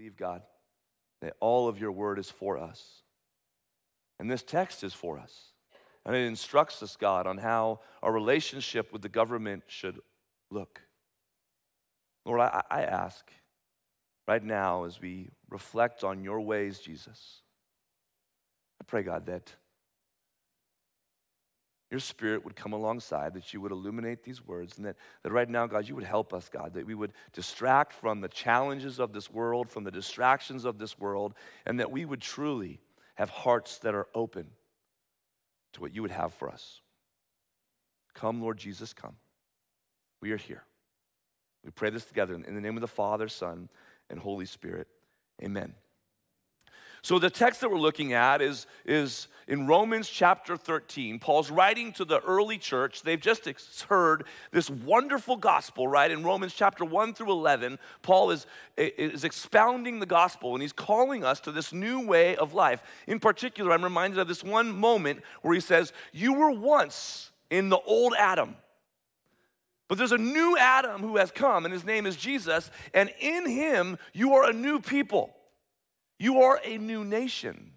believe, God, that all of your word is for us. And this text is for us. And it instructs us, God, on how our relationship with the government should look. Lord, I, I ask right now as we reflect on your ways, Jesus, I pray, God, that your spirit would come alongside, that you would illuminate these words, and that, that right now, God, you would help us, God, that we would distract from the challenges of this world, from the distractions of this world, and that we would truly have hearts that are open to what you would have for us. Come, Lord Jesus, come. We are here. We pray this together in the name of the Father, Son, and Holy Spirit. Amen. So, the text that we're looking at is, is in Romans chapter 13. Paul's writing to the early church. They've just heard this wonderful gospel, right? In Romans chapter 1 through 11, Paul is, is expounding the gospel and he's calling us to this new way of life. In particular, I'm reminded of this one moment where he says, You were once in the old Adam. But there's a new Adam who has come, and his name is Jesus, and in him you are a new people. You are a new nation.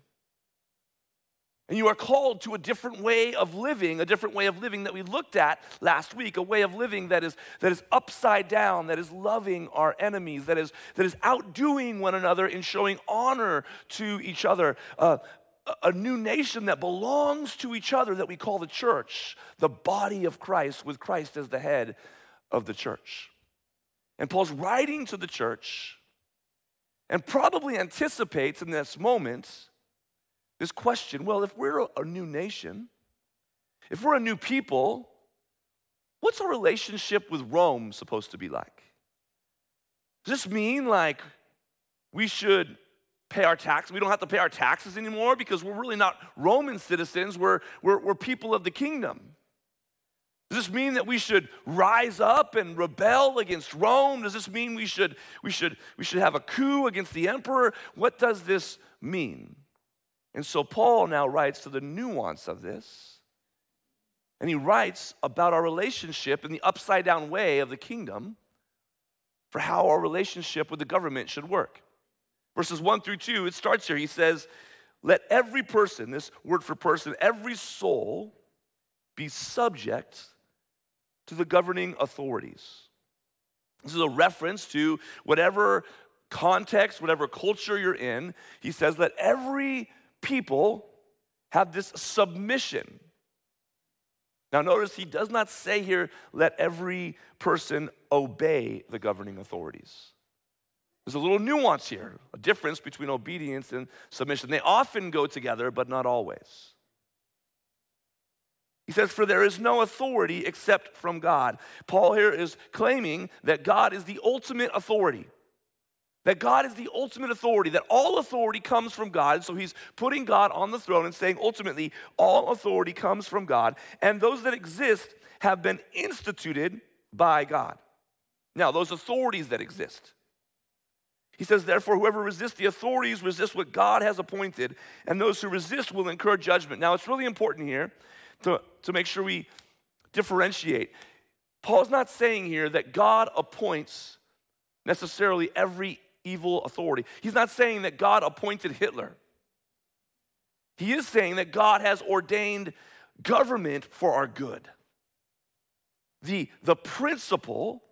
And you are called to a different way of living, a different way of living that we looked at last week, a way of living that is, that is upside down, that is loving our enemies, that is, that is outdoing one another in showing honor to each other. Uh, a new nation that belongs to each other that we call the church, the body of Christ, with Christ as the head of the church. And Paul's writing to the church and probably anticipates in this moment this question well, if we're a new nation, if we're a new people, what's our relationship with Rome supposed to be like? Does this mean like we should pay our taxes? We don't have to pay our taxes anymore because we're really not Roman citizens, we're, we're, we're people of the kingdom. Does this mean that we should rise up and rebel against Rome? Does this mean we should, we should, we should have a coup against the emperor? What does this mean? And so Paul now writes to the nuance of this. And he writes about our relationship in the upside down way of the kingdom for how our relationship with the government should work. Verses 1 through 2, it starts here. He says, Let every person, this word for person, every soul be subject to the governing authorities. This is a reference to whatever context, whatever culture you're in. He says that every people have this submission. Now, notice he does not say here, let every person obey the governing authorities. There's a little nuance here, a difference between obedience and submission. They often go together, but not always. He says, For there is no authority except from God. Paul here is claiming that God is the ultimate authority. That God is the ultimate authority, that all authority comes from God. So he's putting God on the throne and saying, ultimately, all authority comes from God. And those that exist have been instituted by God. Now, those authorities that exist. He says, therefore, whoever resists the authorities resists what God has appointed, and those who resist will incur judgment. Now, it's really important here to, to make sure we differentiate. Paul's not saying here that God appoints necessarily every evil authority. He's not saying that God appointed Hitler. He is saying that God has ordained government for our good. The, the principle,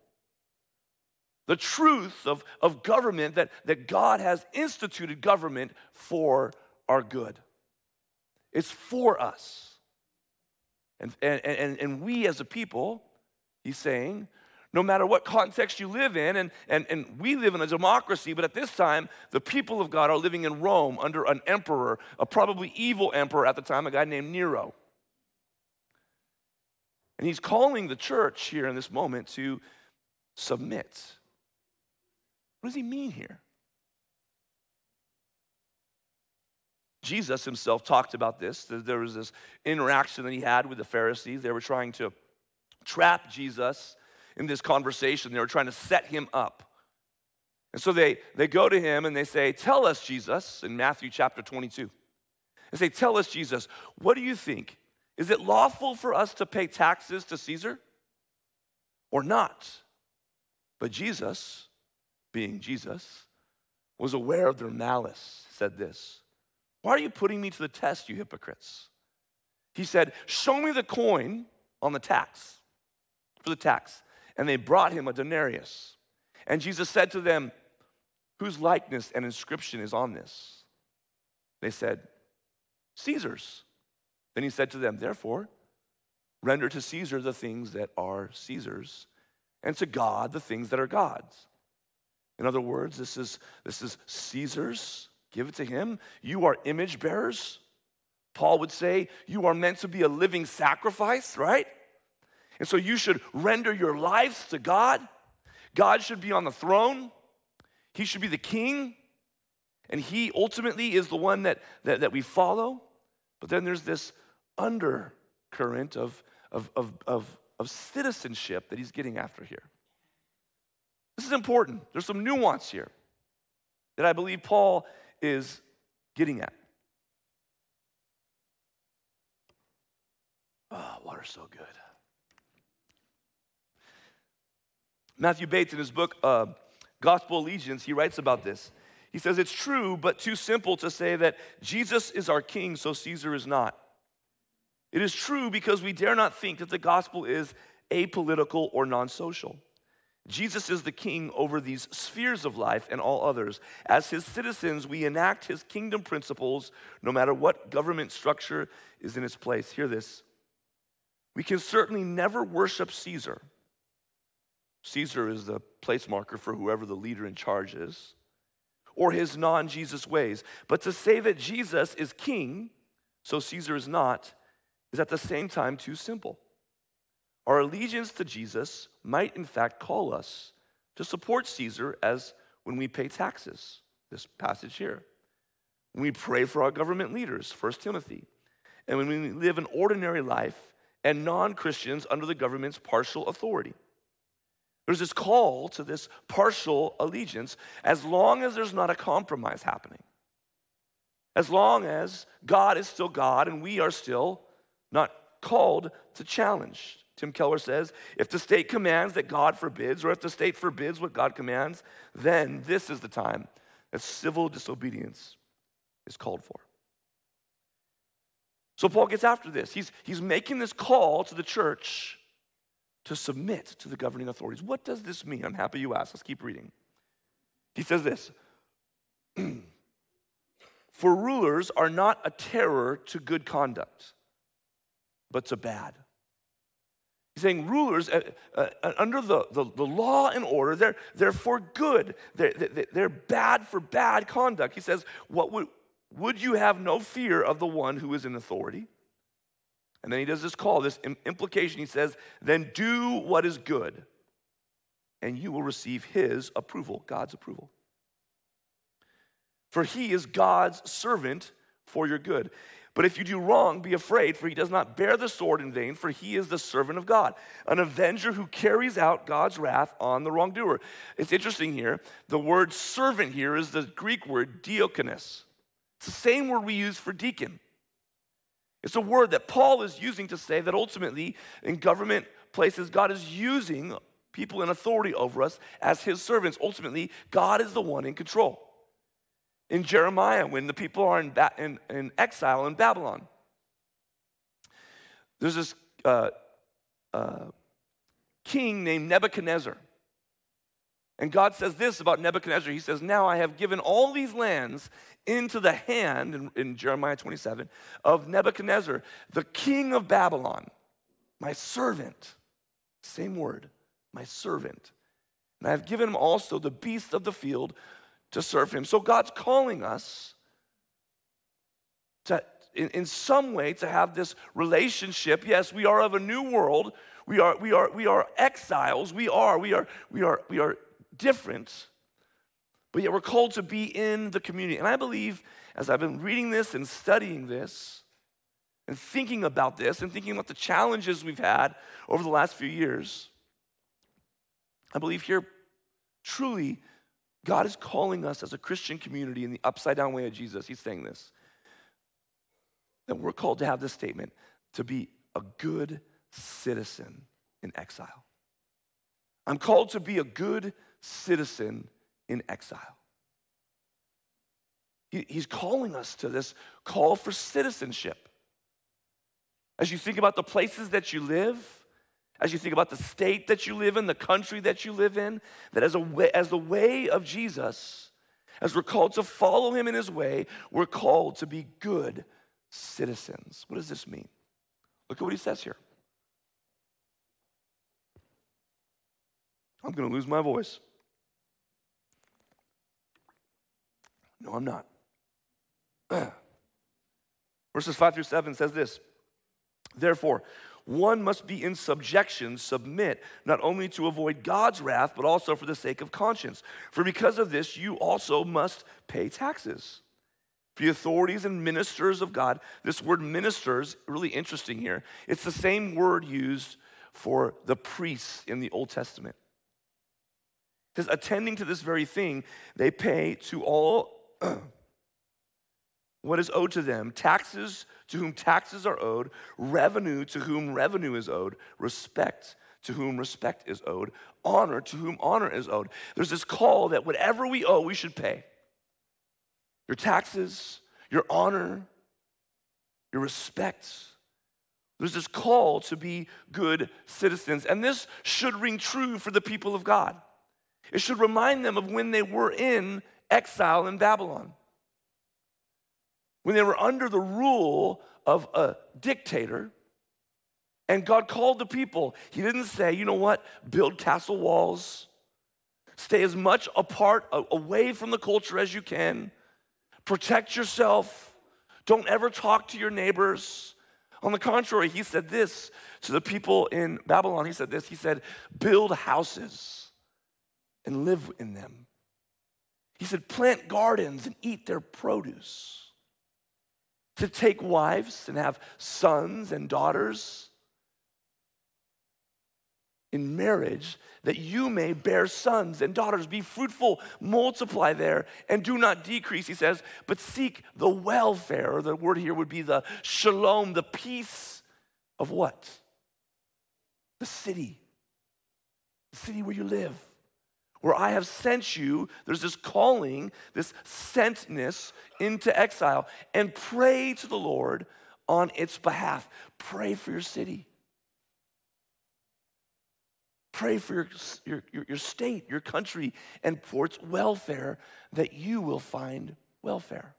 the truth of, of government, that, that God has instituted government for our good. It's for us. And, and, and, and we as a people, he's saying, no matter what context you live in, and, and, and we live in a democracy, but at this time, the people of God are living in Rome under an emperor, a probably evil emperor at the time, a guy named Nero. And he's calling the church here in this moment to submit. What does he mean here? Jesus himself talked about this. There was this interaction that he had with the Pharisees. They were trying to trap Jesus in this conversation, they were trying to set him up. And so they, they go to him and they say, Tell us, Jesus, in Matthew chapter 22. They say, Tell us, Jesus, what do you think? Is it lawful for us to pay taxes to Caesar or not? But Jesus, being Jesus, was aware of their malice, said this Why are you putting me to the test, you hypocrites? He said, Show me the coin on the tax, for the tax. And they brought him a denarius. And Jesus said to them, Whose likeness and inscription is on this? They said, Caesar's. Then he said to them, Therefore, render to Caesar the things that are Caesar's, and to God the things that are God's. In other words, this is, this is Caesar's. Give it to him. You are image bearers. Paul would say, You are meant to be a living sacrifice, right? And so you should render your lives to God. God should be on the throne, He should be the king, and He ultimately is the one that, that, that we follow. But then there's this undercurrent of, of, of, of, of citizenship that He's getting after here. This is important. There's some nuance here that I believe Paul is getting at. Oh, water's so good. Matthew Bates, in his book, uh, Gospel Allegiance, he writes about this. He says, It's true, but too simple to say that Jesus is our king, so Caesar is not. It is true because we dare not think that the gospel is apolitical or non social. Jesus is the king over these spheres of life and all others. As his citizens, we enact his kingdom principles no matter what government structure is in its place. Hear this. We can certainly never worship Caesar. Caesar is the place marker for whoever the leader in charge is, or his non Jesus ways. But to say that Jesus is king, so Caesar is not, is at the same time too simple. Our allegiance to Jesus might, in fact, call us to support Caesar as when we pay taxes, this passage here. When we pray for our government leaders, 1 Timothy. And when we live an ordinary life and non Christians under the government's partial authority. There's this call to this partial allegiance as long as there's not a compromise happening. As long as God is still God and we are still not called to challenge. Tim Keller says if the state commands that God forbids, or if the state forbids what God commands, then this is the time that civil disobedience is called for. So Paul gets after this. He's, he's making this call to the church to submit to the governing authorities. What does this mean? I'm happy you asked. Let's keep reading. He says this For rulers are not a terror to good conduct, but to bad. He's saying rulers, uh, uh, uh, under the, the, the, law and order, they're, they're for good. They're, they're bad for bad conduct. He says, what would, would you have no fear of the one who is in authority? And then he does this call, this implication. He says, then do what is good, and you will receive his approval, God's approval. For he is God's servant for your good. But if you do wrong, be afraid, for he does not bear the sword in vain, for he is the servant of God, an avenger who carries out God's wrath on the wrongdoer. It's interesting here. The word servant here is the Greek word diakonos. It's the same word we use for deacon. It's a word that Paul is using to say that ultimately in government places, God is using people in authority over us as his servants. Ultimately, God is the one in control in Jeremiah when the people are in, ba- in, in exile in Babylon. There's this uh, uh, king named Nebuchadnezzar. And God says this about Nebuchadnezzar. He says, Now I have given all these lands into the hand, in, in Jeremiah 27, of Nebuchadnezzar, the king of Babylon, my servant. Same word, my servant. And I have given him also the beasts of the field to serve him. So God's calling us to, in, in some way, to have this relationship. Yes, we are of a new world. We are, we are, we are exiles. We are, we are, we are, we are different. But yet we're called to be in the community. And I believe as I've been reading this and studying this and thinking about this and thinking about the challenges we've had over the last few years, I believe here truly God is calling us as a Christian community in the upside down way of Jesus. He's saying this that we're called to have this statement to be a good citizen in exile. I'm called to be a good citizen in exile. He, he's calling us to this call for citizenship. As you think about the places that you live, as you think about the state that you live in, the country that you live in, that as, a way, as the way of Jesus, as we're called to follow him in his way, we're called to be good citizens. What does this mean? Look at what he says here. I'm going to lose my voice. No, I'm not. Verses 5 through 7 says this Therefore, one must be in subjection, submit, not only to avoid God's wrath, but also for the sake of conscience. For because of this, you also must pay taxes. The authorities and ministers of God, this word ministers, really interesting here. It's the same word used for the priests in the Old Testament. Because attending to this very thing, they pay to all what is owed to them taxes to whom taxes are owed, revenue to whom revenue is owed, respect to whom respect is owed, honor to whom honor is owed. There's this call that whatever we owe, we should pay. Your taxes, your honor, your respect. There's this call to be good citizens. And this should ring true for the people of God. It should remind them of when they were in exile in Babylon when they were under the rule of a dictator, and God called the people, He didn't say, you know what, build castle walls, stay as much apart, away from the culture as you can, protect yourself, don't ever talk to your neighbors. On the contrary, He said this to the people in Babylon. He said this. He said, build houses and live in them. He said, plant gardens and eat their produce to take wives and have sons and daughters in marriage that you may bear sons and daughters. Be fruitful, multiply there, and do not decrease, he says, but seek the welfare, the word here would be the shalom, the peace of what? The city, the city where you live where I have sent you, there's this calling, this sentness into exile, and pray to the Lord on its behalf. Pray for your city. Pray for your, your, your, state, your country, and for its welfare, that you will find welfare.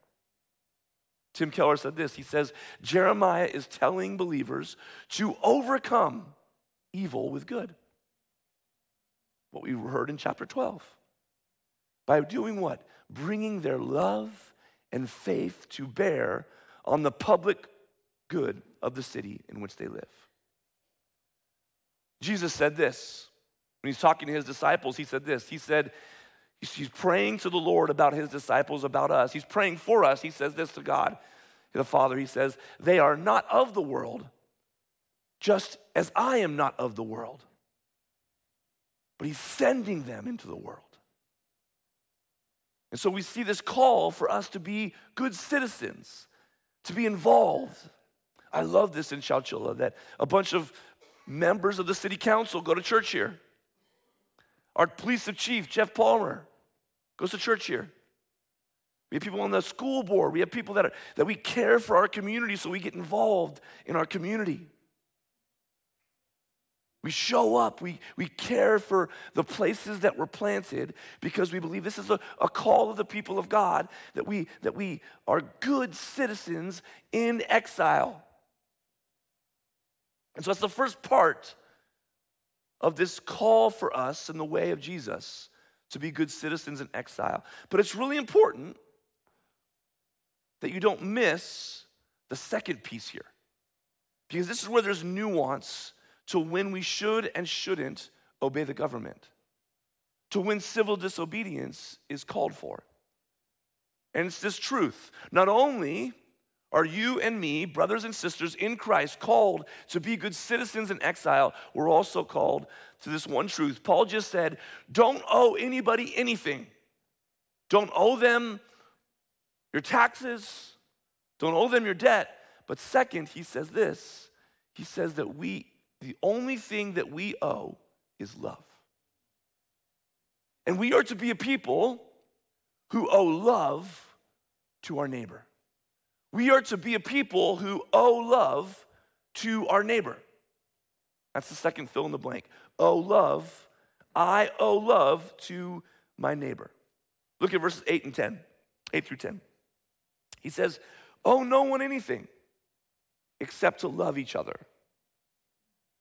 Tim Keller said this. He says, Jeremiah is telling believers to overcome evil with good what we heard in chapter 12. By doing what? Bringing their love and faith to bear on the public good of the city in which they live. Jesus said this when he's talking to his disciples. He said this. He said, He's praying to the Lord about his disciples, about us. He's praying for us. He says this to God, the Father. He says, They are not of the world, just as I am not of the world but he's sending them into the world. And so we see this call for us to be good citizens, to be involved. I love this in Chowchilla that a bunch of members of the city council go to church here. Our police chief, Jeff Palmer, goes to church here. We have people on the school board. We have people that, are, that we care for our community, so we get involved in our community. We show up, we, we care for the places that were planted because we believe this is a, a call of the people of God that we, that we are good citizens in exile. And so that's the first part of this call for us in the way of Jesus to be good citizens in exile. But it's really important that you don't miss the second piece here because this is where there's nuance to when we should and shouldn't obey the government, to when civil disobedience is called for. And it's this truth. Not only are you and me, brothers and sisters in Christ, called to be good citizens in exile, we're also called to this one truth. Paul just said, don't owe anybody anything. Don't owe them your taxes, don't owe them your debt. But second, he says this he says that we the only thing that we owe is love. And we are to be a people who owe love to our neighbor. We are to be a people who owe love to our neighbor. That's the second fill in the blank. Owe love. I owe love to my neighbor. Look at verses 8 and 10, 8 through 10. He says, Owe no one anything except to love each other.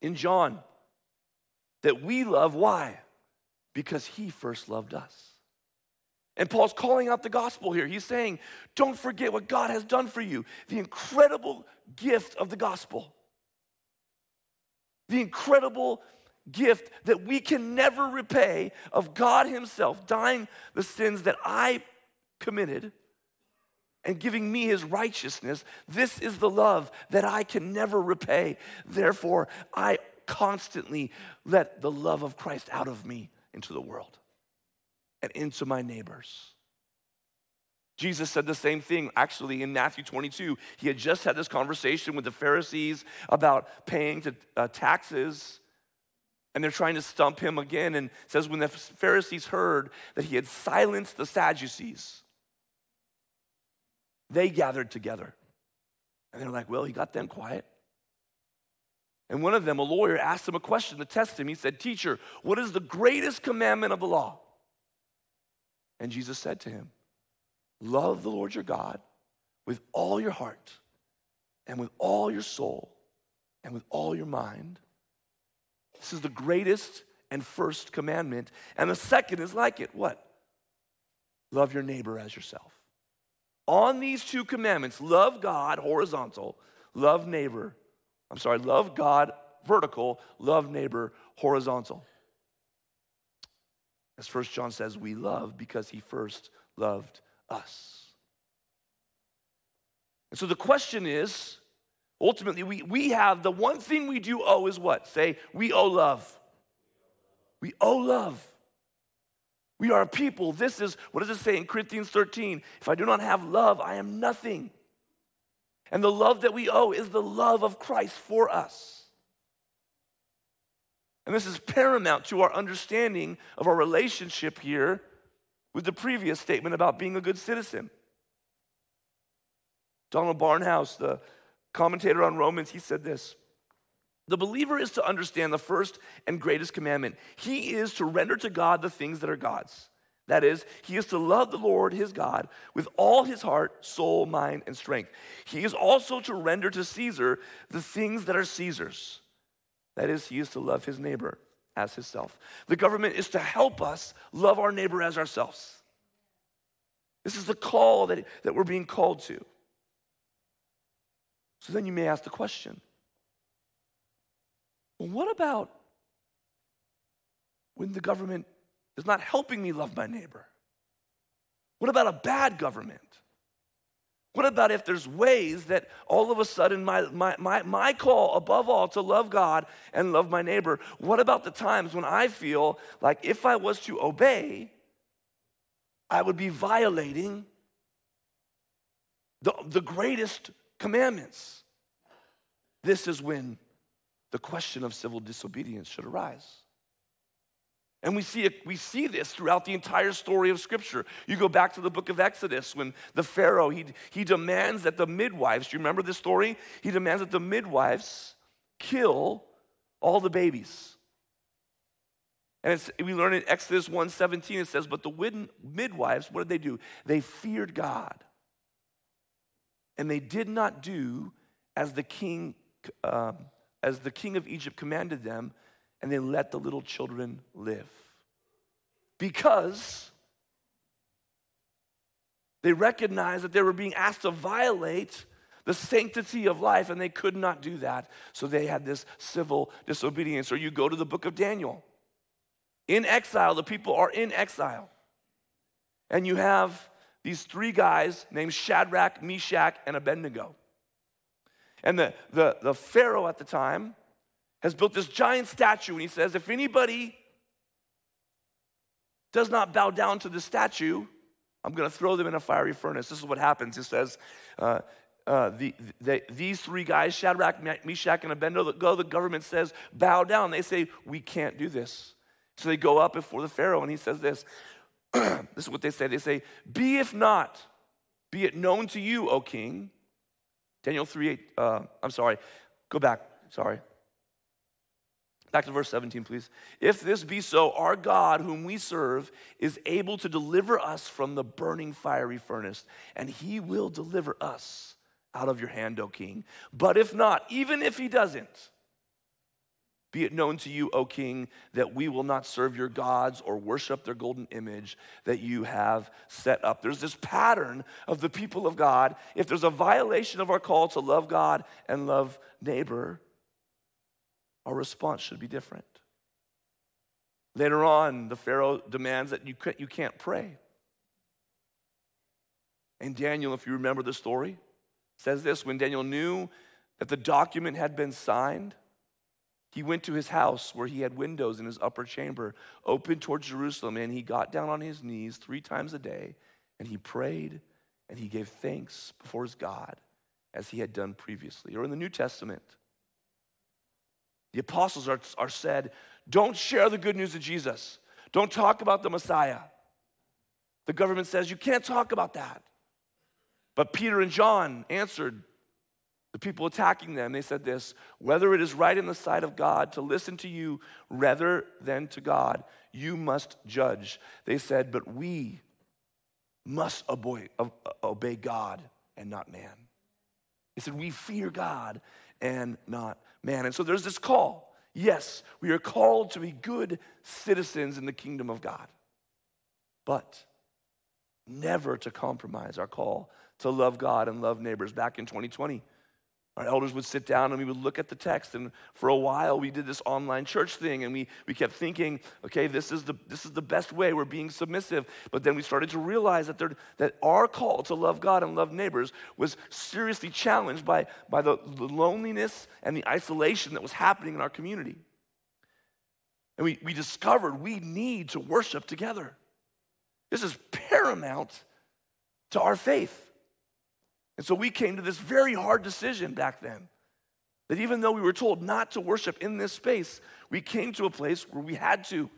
in John that we love why? Because he first loved us. And Paul's calling out the gospel here. He's saying, don't forget what God has done for you, the incredible gift of the gospel. The incredible gift that we can never repay of God Himself dying the sins that I committed and giving me His righteousness. This is the love that I can never repay. Therefore, I constantly let the love of Christ out of me into the world and into my neighbors. Jesus said the same thing actually in Matthew 22. He had just had this conversation with the Pharisees about paying to, uh, taxes, and they're trying to stump him again. And says, when the Pharisees heard that he had silenced the Sadducees, they gathered together. And they're like, well, he got them quiet. And one of them, a lawyer, asked him a question to test him. He said, Teacher, what is the greatest commandment of the law? And Jesus said to him, Love the Lord your God with all your heart and with all your soul and with all your mind. This is the greatest and first commandment. And the second is like it. What? Love your neighbor as yourself. On these two commandments, love God, horizontal, love neighbor. I'm sorry, love God, vertical, love neighbor, horizontal. As First John says, we love because he first loved us. And so the question is ultimately, we, we have the one thing we do owe is what? Say, we owe love. We owe love. We are a people. This is, what does it say in Corinthians 13? If I do not have love, I am nothing. And the love that we owe is the love of Christ for us. And this is paramount to our understanding of our relationship here with the previous statement about being a good citizen. Donald Barnhouse, the commentator on Romans, he said this The believer is to understand the first and greatest commandment. He is to render to God the things that are God's. That is, he is to love the Lord his God with all his heart, soul, mind, and strength. He is also to render to Caesar the things that are Caesar's. That is, he is to love his neighbor as himself. The government is to help us love our neighbor as ourselves. This is the call that, that we're being called to. So then you may ask the question what about when the government is not helping me love my neighbor? What about a bad government? What about if there's ways that all of a sudden my, my, my, my call, above all, to love God and love my neighbor, what about the times when I feel like if I was to obey, I would be violating the, the greatest commandments? This is when the question of civil disobedience should arise. And we see, we see this throughout the entire story of Scripture. You go back to the book of Exodus when the Pharaoh, he, he demands that the midwives, do you remember this story? He demands that the midwives kill all the babies. And we learn in Exodus 1.17, it says, but the midwives, what did they do? They feared God. And they did not do as the king, um, as the king of Egypt commanded them, and they let the little children live. Because they recognized that they were being asked to violate the sanctity of life, and they could not do that. So they had this civil disobedience. Or you go to the book of Daniel. In exile, the people are in exile. And you have these three guys named Shadrach, Meshach, and Abednego. And the, the, the Pharaoh at the time has built this giant statue, and he says, if anybody does not bow down to the statue, I'm going to throw them in a fiery furnace. This is what happens. He says, uh, uh, the, the, these three guys, Shadrach, Meshach, and Abednego, the government says, bow down. They say, we can't do this. So they go up before the Pharaoh, and he says this. this is what they say. They say, be if not, be it known to you, O king. Daniel 3, 8, uh, I'm sorry, go back, sorry. Back to verse 17, please. If this be so, our God, whom we serve, is able to deliver us from the burning fiery furnace, and he will deliver us out of your hand, O king. But if not, even if he doesn't, be it known to you, O king, that we will not serve your gods or worship their golden image that you have set up. There's this pattern of the people of God. If there's a violation of our call to love God and love neighbor, our response should be different. Later on, the Pharaoh demands that you can't, you can't pray. And Daniel, if you remember the story, says this when Daniel knew that the document had been signed, he went to his house where he had windows in his upper chamber open towards Jerusalem, and he got down on his knees three times a day, and he prayed and he gave thanks before his God as he had done previously. Or in the New Testament, the apostles are, are said, don't share the good news of Jesus. Don't talk about the Messiah. The government says you can't talk about that. But Peter and John answered the people attacking them. They said this whether it is right in the sight of God to listen to you rather than to God, you must judge. They said, but we must obey, uh, uh, obey God and not man. They said, we fear God and not man. And so there's this call. Yes, we are called to be good citizens in the kingdom of God, but never to compromise our call to love God and love neighbors. Back in 2020, our elders would sit down and we would look at the text. And for a while, we did this online church thing and we, we kept thinking, okay, this is, the, this is the best way. We're being submissive. But then we started to realize that, there, that our call to love God and love neighbors was seriously challenged by, by the, the loneliness and the isolation that was happening in our community. And we, we discovered we need to worship together. This is paramount to our faith. And so we came to this very hard decision back then that even though we were told not to worship in this space, we came to a place where we had to.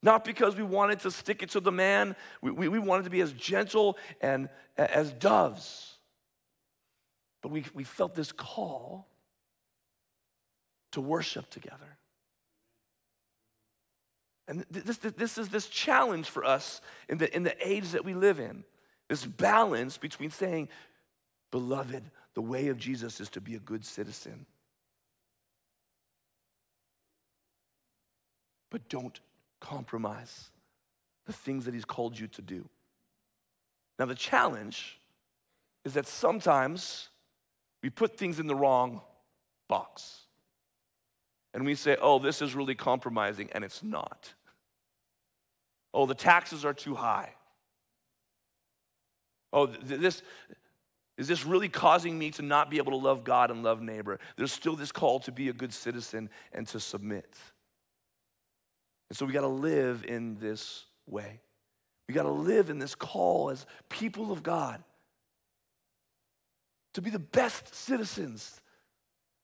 Not because we wanted to stick it to the man, we, we, we wanted to be as gentle and as doves. But we, we felt this call to worship together. And this, this is this challenge for us in the, in the age that we live in. This balance between saying, Beloved, the way of Jesus is to be a good citizen. But don't compromise the things that He's called you to do. Now, the challenge is that sometimes we put things in the wrong box. And we say, oh, this is really compromising, and it's not. Oh, the taxes are too high. Oh, this is this really causing me to not be able to love God and love neighbor? There's still this call to be a good citizen and to submit. And so we got to live in this way. We got to live in this call as people of God to be the best citizens,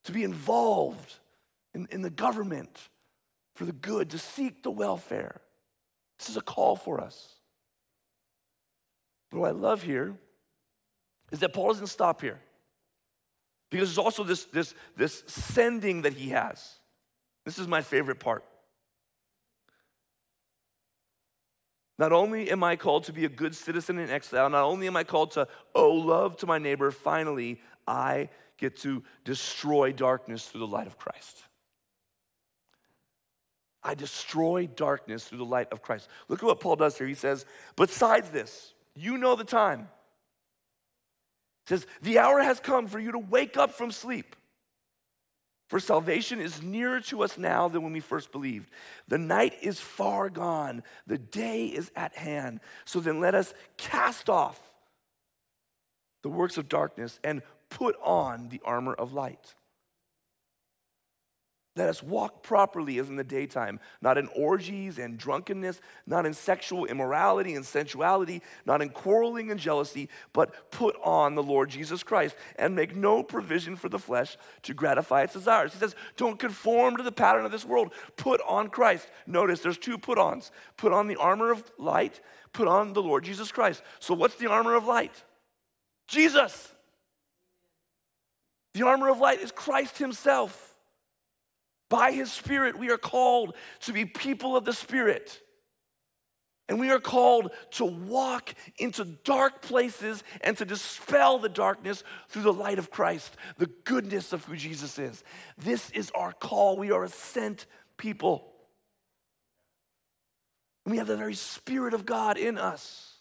to be involved in, in the government for the good, to seek the welfare. This is a call for us. But what I love here is that Paul doesn't stop here. Because there's also this, this, this sending that he has. This is my favorite part. Not only am I called to be a good citizen in exile, not only am I called to owe love to my neighbor, finally, I get to destroy darkness through the light of Christ. I destroy darkness through the light of Christ. Look at what Paul does here. He says, Besides this, you know the time. He says, The hour has come for you to wake up from sleep. For salvation is nearer to us now than when we first believed. The night is far gone, the day is at hand. So then let us cast off the works of darkness and put on the armor of light. Let us walk properly as in the daytime, not in orgies and drunkenness, not in sexual immorality and sensuality, not in quarreling and jealousy, but put on the Lord Jesus Christ and make no provision for the flesh to gratify its desires. He says, Don't conform to the pattern of this world. Put on Christ. Notice there's two put ons put on the armor of light, put on the Lord Jesus Christ. So, what's the armor of light? Jesus. The armor of light is Christ Himself. By His Spirit, we are called to be people of the Spirit. And we are called to walk into dark places and to dispel the darkness through the light of Christ, the goodness of who Jesus is. This is our call. We are a sent people. We have the very Spirit of God in us.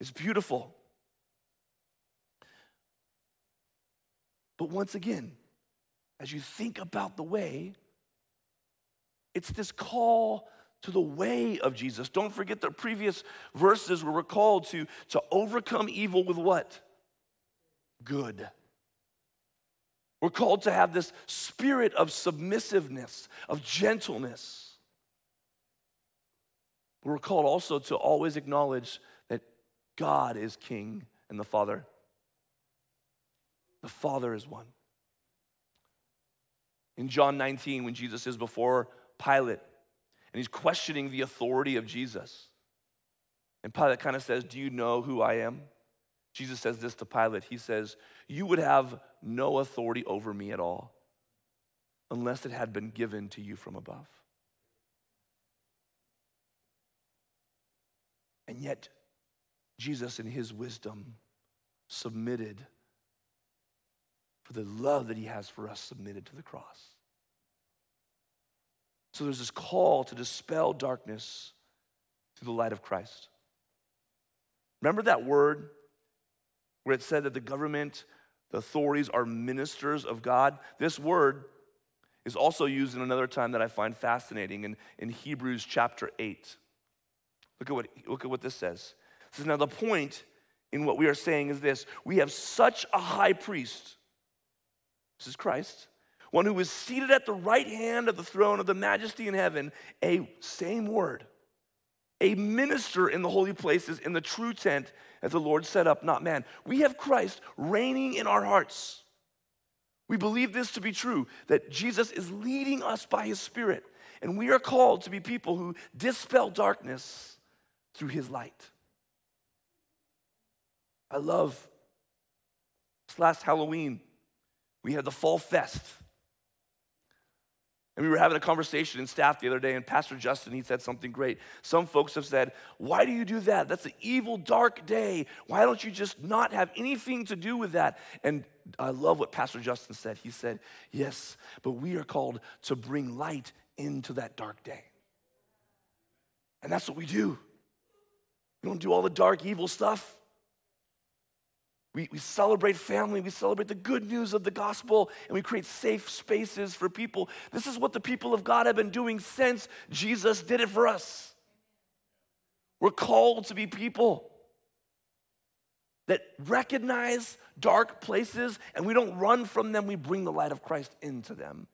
It's beautiful. But once again, as you think about the way, it's this call to the way of Jesus. Don't forget the previous verses where we're called to, to overcome evil with what? Good. We're called to have this spirit of submissiveness, of gentleness. We're called also to always acknowledge that God is King and the Father. The Father is one. In John 19, when Jesus is before Pilate and he's questioning the authority of Jesus, and Pilate kind of says, Do you know who I am? Jesus says this to Pilate. He says, You would have no authority over me at all unless it had been given to you from above. And yet, Jesus, in his wisdom, submitted for the love that he has for us submitted to the cross. So there's this call to dispel darkness through the light of Christ. Remember that word where it said that the government, the authorities are ministers of God? This word is also used in another time that I find fascinating in, in Hebrews chapter 8. Look at, what, look at what this says. It says, Now the point in what we are saying is this we have such a high priest this is Christ, one who is seated at the right hand of the throne of the majesty in heaven, a same word, a minister in the holy places in the true tent that the Lord set up, not man. We have Christ reigning in our hearts. We believe this to be true, that Jesus is leading us by his Spirit, and we are called to be people who dispel darkness through his light. I love this last Halloween we had the Fall Fest. And we were having a conversation in staff the other day, and Pastor Justin, he said something great. Some folks have said, Why do you do that? That's an evil, dark day. Why don't you just not have anything to do with that? And I love what Pastor Justin said. He said, Yes, but we are called to bring light into that dark day. And that's what we do. We don't do all the dark, evil stuff. We, we celebrate family, we celebrate the good news of the gospel, and we create safe spaces for people. This is what the people of God have been doing since Jesus did it for us. We're called to be people that recognize dark places and we don't run from them, we bring the light of Christ into them.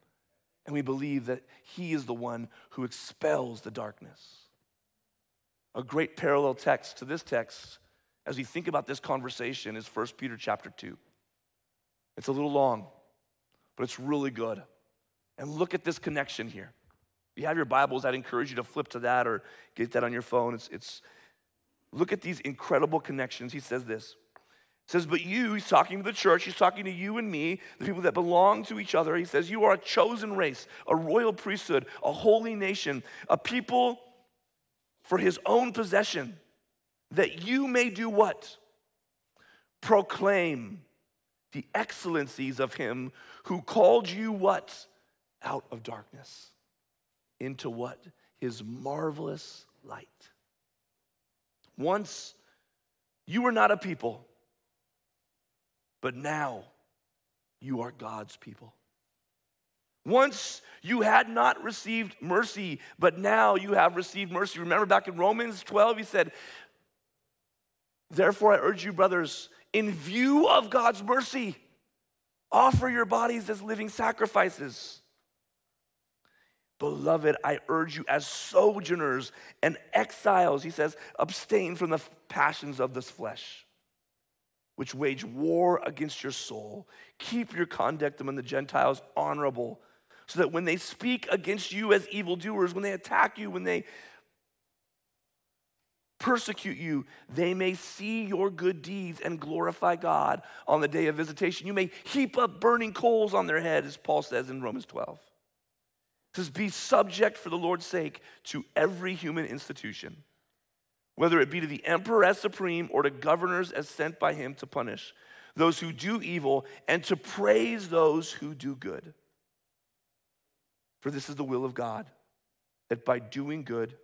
And we believe that He is the one who expels the darkness. A great parallel text to this text as we think about this conversation is 1 Peter chapter 2. It's a little long, but it's really good. And look at this connection here. If you have your Bibles, I'd encourage you to flip to that or get that on your phone. It's, it's look at these incredible connections. He says this. He says, but you, he's talking to the church, he's talking to you and me, the people that belong to each other. He says, You are a chosen race, a royal priesthood, a holy nation, a people for his own possession that you may do what? Proclaim the excellencies of him who called you what? Out of darkness into what? His marvelous light. Once you were not a people, but now you are God's people. Once you had not received mercy, but now you have received mercy. Remember back in Romans 12, he said, Therefore, I urge you, brothers, in view of God's mercy, offer your bodies as living sacrifices. Beloved, I urge you as sojourners and exiles, he says, abstain from the passions of this flesh, which wage war against your soul. Keep your conduct among the Gentiles honorable so that when they speak against you as evildoers, when they attack you, when they persecute you, they may see your good deeds and glorify God on the day of visitation. You may heap up burning coals on their head, as Paul says in Romans 12. It says, Be subject for the Lord's sake to every human institution, whether it be to the emperor as supreme or to governors as sent by him to punish those who do evil and to praise those who do good. For this is the will of God, that by doing good,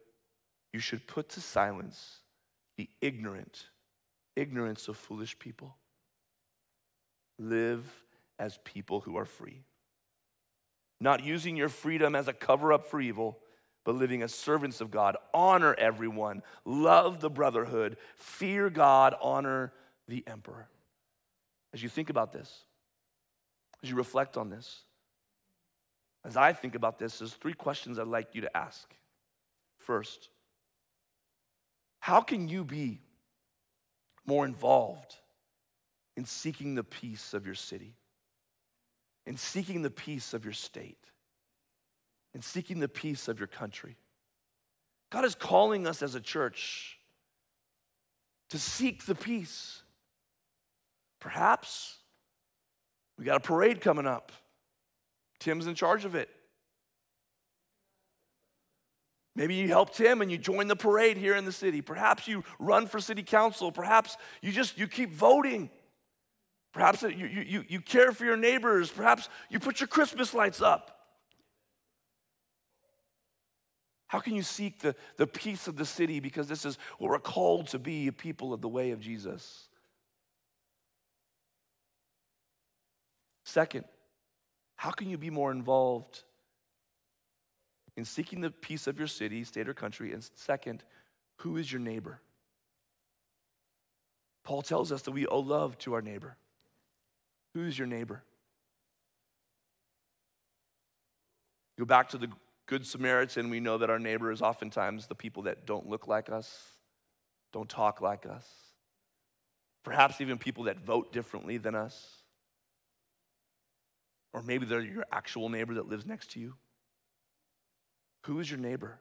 you should put to silence the ignorant, ignorance of foolish people. Live as people who are free. Not using your freedom as a cover up for evil, but living as servants of God. Honor everyone, love the brotherhood, fear God, honor the emperor. As you think about this, as you reflect on this, as I think about this, there's three questions I'd like you to ask. First, how can you be more involved in seeking the peace of your city, in seeking the peace of your state, in seeking the peace of your country? God is calling us as a church to seek the peace. Perhaps we got a parade coming up. Tim's in charge of it. Maybe you helped him and you join the parade here in the city. Perhaps you run for city council. Perhaps you just you keep voting. Perhaps you, you, you care for your neighbors. Perhaps you put your Christmas lights up. How can you seek the, the peace of the city? Because this is what we're called to be a people of the way of Jesus. Second, how can you be more involved in seeking the peace of your city, state, or country? And second, who is your neighbor? Paul tells us that we owe love to our neighbor. Who's your neighbor? Go back to the Good Samaritan, we know that our neighbor is oftentimes the people that don't look like us, don't talk like us, perhaps even people that vote differently than us. Or maybe they're your actual neighbor that lives next to you. Who is your neighbor?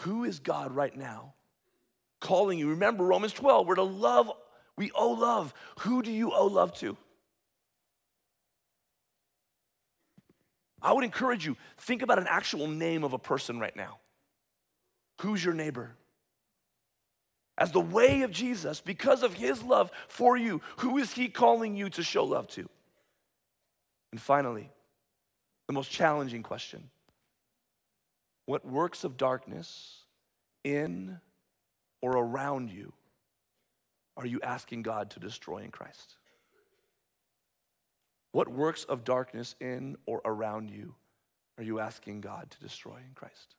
Who is God right now calling you? Remember Romans 12, we're to love, we owe love. Who do you owe love to? I would encourage you, think about an actual name of a person right now. Who's your neighbor? As the way of Jesus, because of his love for you, who is he calling you to show love to? And finally, the most challenging question What works of darkness in or around you are you asking God to destroy in Christ? What works of darkness in or around you are you asking God to destroy in Christ?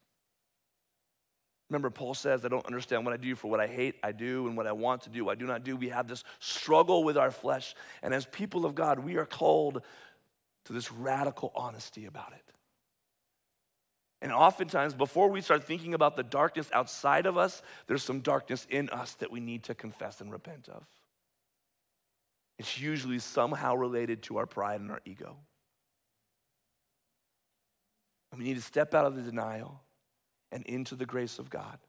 Remember, Paul says, I don't understand what I do, for what I hate, I do, and what I want to do, I do not do. We have this struggle with our flesh. And as people of God, we are called to this radical honesty about it. And oftentimes, before we start thinking about the darkness outside of us, there's some darkness in us that we need to confess and repent of. It's usually somehow related to our pride and our ego. And we need to step out of the denial and into the grace of God.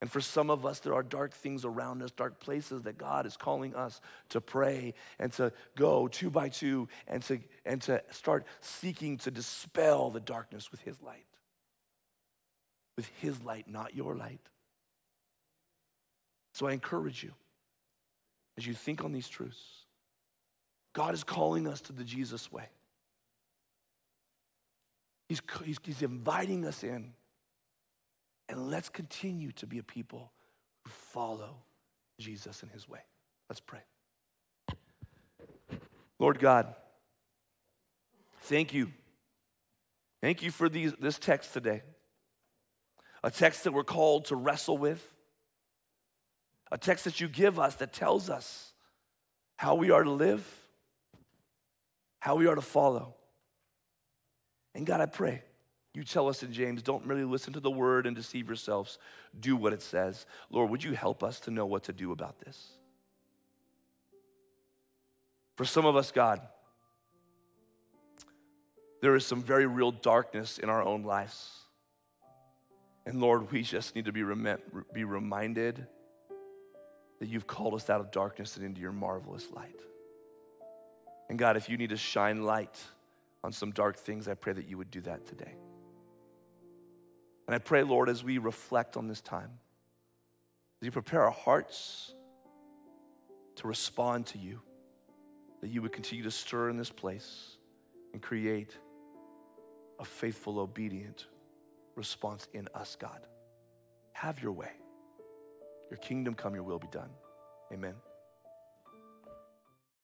And for some of us, there are dark things around us, dark places that God is calling us to pray and to go two by two and to, and to start seeking to dispel the darkness with His light. With His light, not your light. So I encourage you, as you think on these truths, God is calling us to the Jesus way. He's, he's, he's inviting us in. And let's continue to be a people who follow Jesus in his way. Let's pray. Lord God, thank you. Thank you for these, this text today. A text that we're called to wrestle with. A text that you give us that tells us how we are to live, how we are to follow. And God, I pray you tell us in James, don't merely listen to the word and deceive yourselves. Do what it says. Lord, would you help us to know what to do about this? For some of us, God, there is some very real darkness in our own lives. And Lord, we just need to be, rem- be reminded that you've called us out of darkness and into your marvelous light. And God, if you need to shine light on some dark things, I pray that you would do that today. And I pray, Lord, as we reflect on this time, as you prepare our hearts to respond to you, that you would continue to stir in this place and create a faithful, obedient response in us, God. Have your way. Your kingdom come, your will be done. Amen.